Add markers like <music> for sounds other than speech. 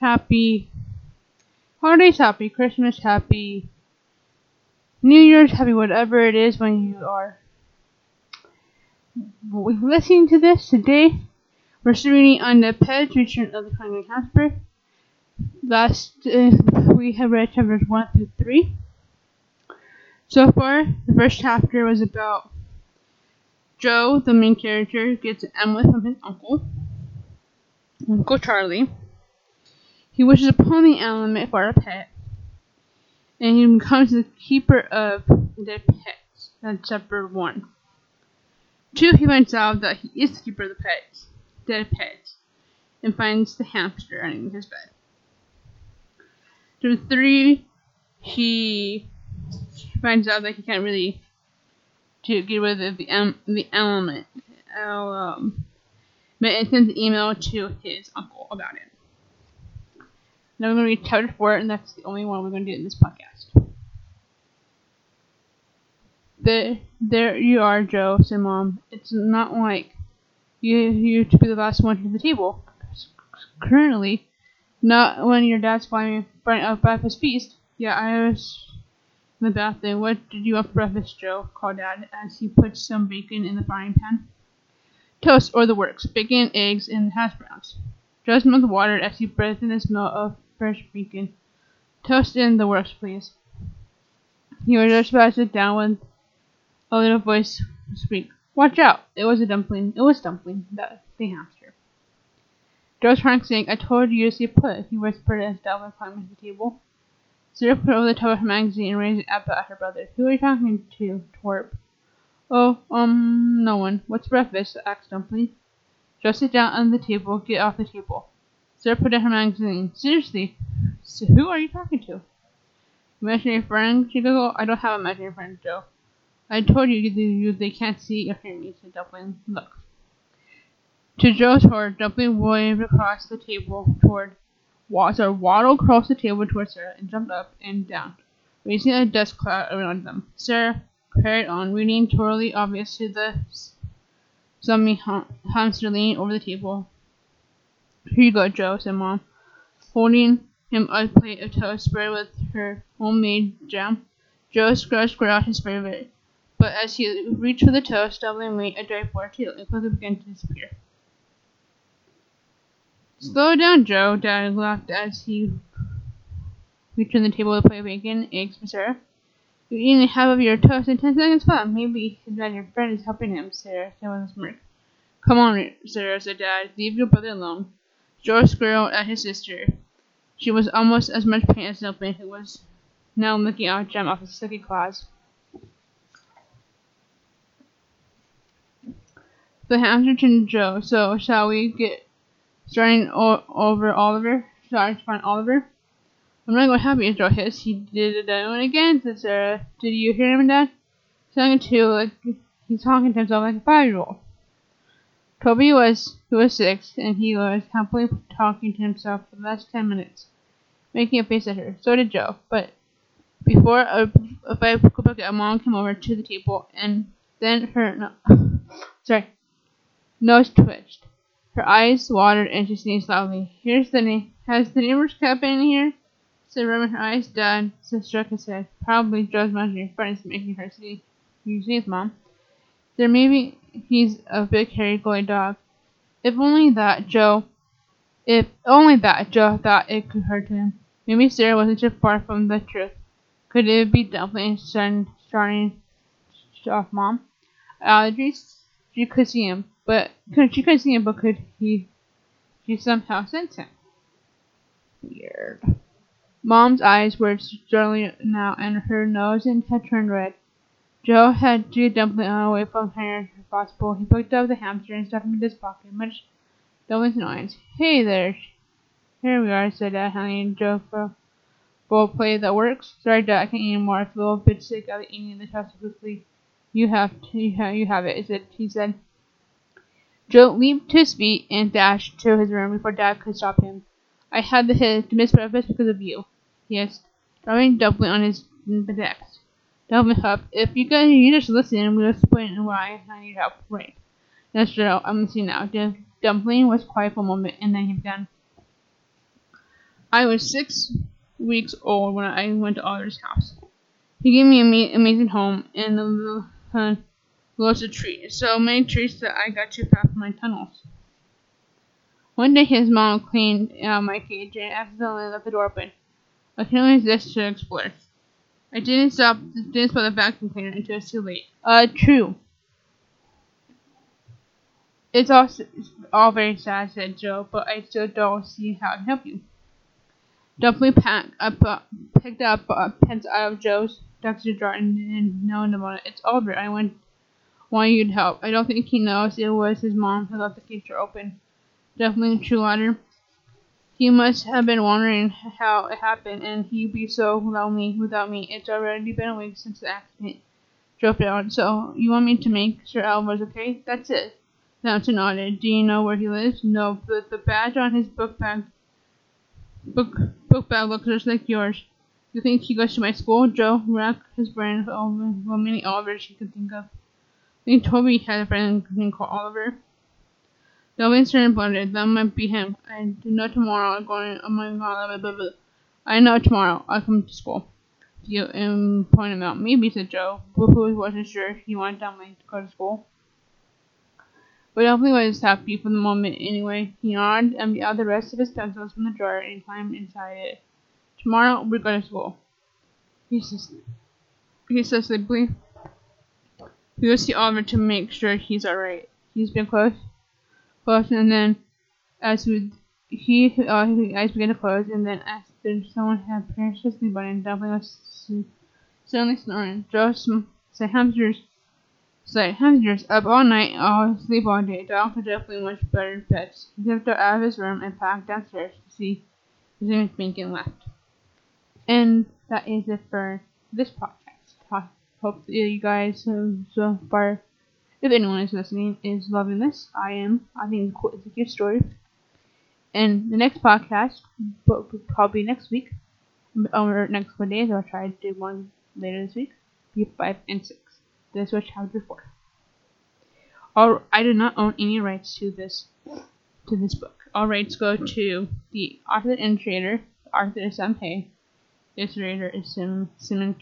happy holidays, happy Christmas, happy New Year's, happy whatever it is when you are listening to this today. We're still reading on the Pledge Return of the Cunning Casper. Last uh, we have read chapters one through three. So far, the first chapter was about Joe, the main character, gets an amulet from his uncle, Uncle Charlie. He wishes upon the amulet for a pet, and he becomes the keeper of the pets. That's chapter one. Two, he finds out that he is the keeper of the pets, dead pets, and finds the hamster underneath his bed. Chapter three, he finds out that he can't really to get rid of the um, the amulet. Um, but it sends an email to his uncle about it. Now we're going to be read chapter 4, and that's the only one we're going to do in this podcast. The, there you are, Joe, said Mom. It's not like you you to be the last one to the table. Currently, not when your dad's front of breakfast feast. Yeah, I was in the bathroom. What did you have for breakfast, Joe? called Dad as he put some bacon in the frying pan. Toast or the works. Bacon, eggs, and hash browns. Joe smelled the water as he breathed in the smell of fresh bacon. Toast in the works, please. He was just about to sit down when a little voice speak. Watch out! It was a dumpling. It was dumpling, the, the hamster. Joe's Frank saying, I told you to stay put, he whispered as Dumpling climbed to the table. Sarah put over the top of her magazine and raised an eyebrow at her brother. Who are you talking to, Twerp? Oh, um, no one. What's breakfast? asked Dumpling. Just sit down on the table. Get off the table. Sarah put down her magazine. Seriously? So who are you talking to? Imaginary friend? She goes, oh, I don't have imaginary friend, Joe. I told you, you they can't see or hear me, said Dumpling. Look. To Joe's horror, Dumpling waved across the table toward Water waddled across the table towards Sarah and jumped up and down, raising a dust cloud around them. Sarah carried on, reading totally obvious to the zombie hamster leaning over the table. Here you go, Joe, said Mom, holding him a plate of toast spread with her homemade jam. Joe scratched out his favorite, but as he reached for the toast, Dublin made a dry too, and quickly began to disappear. Slow down, Joe, Dad laughed as he reached on the table to of bacon, eggs, for Sarah. You're eating half of your toast in ten seconds flat. Maybe his your friend is helping him, Sarah said with a smirk. Come on, Sarah, said Dad. Leave your brother alone. Joe squirreled at his sister. She was almost as much pain as Dumpling, who was now licking out jam off his sticky claws. The hamster turned to Joe. So, shall we get starting o- over Oliver, starting to find Oliver. I'm not going to have you, Joe hissed. He did it again, said Sarah. Did you hear him, Dad? Talking to like he's talking to himself like a five-year-old. Toby was who was six, and he was happily talking to himself for the last ten minutes, making a face at her. So did Joe. But before a, a five a mom came over to the table, and then her no, <sighs> sorry nose twitched. Her eyes watered and she sneezed loudly. Here's the name. Has the neighbor's cat been in here? said rubbing her eyes. Dad said struck his head. Probably Joe's imaginary friend is making her sneeze. You sneeze, Mom. There maybe he's a big hairy glowy dog. If only that Joe if only that Joe thought it could hurt him. Maybe Sarah wasn't too far from the truth. Could it be Dumpling starting off Mom? Allergies? She could see him. But could she couldn't see him, but could he? She somehow sense him. Weird. Mom's eyes were starting now, and her nose had turned red. Joe had to two dumplings away from her if possible. He picked up the hamster and stuffed it in his pocket, much dumplings annoyance. Hey there. Here we are, said Dad, handing Joe for bowl plate that works. Sorry, Dad, I can't eat anymore. I feel a bit sick of eating the toast quickly. You have to, you have, you have it, he said. Joe leaped to his feet and dashed to his room before Dad could stop him. I had the to miss breakfast because of you, he hissed, dropping Dumpling on his desk. Dumpling up. If you guys you just listen, we'll explain why I need help. Right. That's true. I'm listening now. The Dumpling was quiet for a moment, and then he began. I was six weeks old when I went to Oliver's house. He gave me an amazing home and little, uh, lots of trees. So many trees that I got to pass my tunnels. One day his mom cleaned out my cage and accidentally left the door open. I couldn't resist to explore. I didn't stop didn't stop the vacuum cleaner until it was too late. Uh true. It's all, it's all very sad, said Joe, but I still don't see how I can help you. Dumpling packed up, uh, picked up uh, pens out of Joe's dumpster drawer and, knowing about it. It's Oliver. I want want you to help. I don't think he knows it was his mom who left the cage door open. Definitely true letter. He must have been wondering how it happened, and he'd be so lonely without me. It's already been a week since the accident dropped out, so you want me to make sure Oliver's okay? That's it. Downton nodded. Do you know where he lives? No, but the badge on his book bag book book bag looks just like yours. You think he goes to my school? Joe racked his brain for all the many Olivers he could think of. I think Toby had a friend named Oliver. Started blundered. That might be him. I do know tomorrow I'm going oh my god blah, blah, blah. I know tomorrow I'll come to school. You and point him out. Maybe said Joe, who wasn't sure he wanted Dumpling to go to school. But Dumpling was happy for the moment anyway. He yawned, emptied out the rest of his pencils from the drawer, and climbed inside it. Tomorrow we're going to school. He says, he says sleepily. We will see Oliver to make sure he's alright. He's been close, and then as with he, uh, his eyes began to close, and then as if someone had sleep button, Dumpling was suddenly snoring. Joe said hamsters so hamsters up all night, all sleep all day. Dogs are definitely much better pets. He took out of his room and packed downstairs to see if there's anything left. And that is it for this podcast. Hope you guys have so far, if anyone is listening, is loving this. I am. I think it's a cute story. And the next podcast, probably next week, or next couple days, I'll try to do one later this week. Be five and six. This was chapter four. All I do not own any rights to this to this book. All rights go to the author and creator. The author is Sam. The is Sim Simon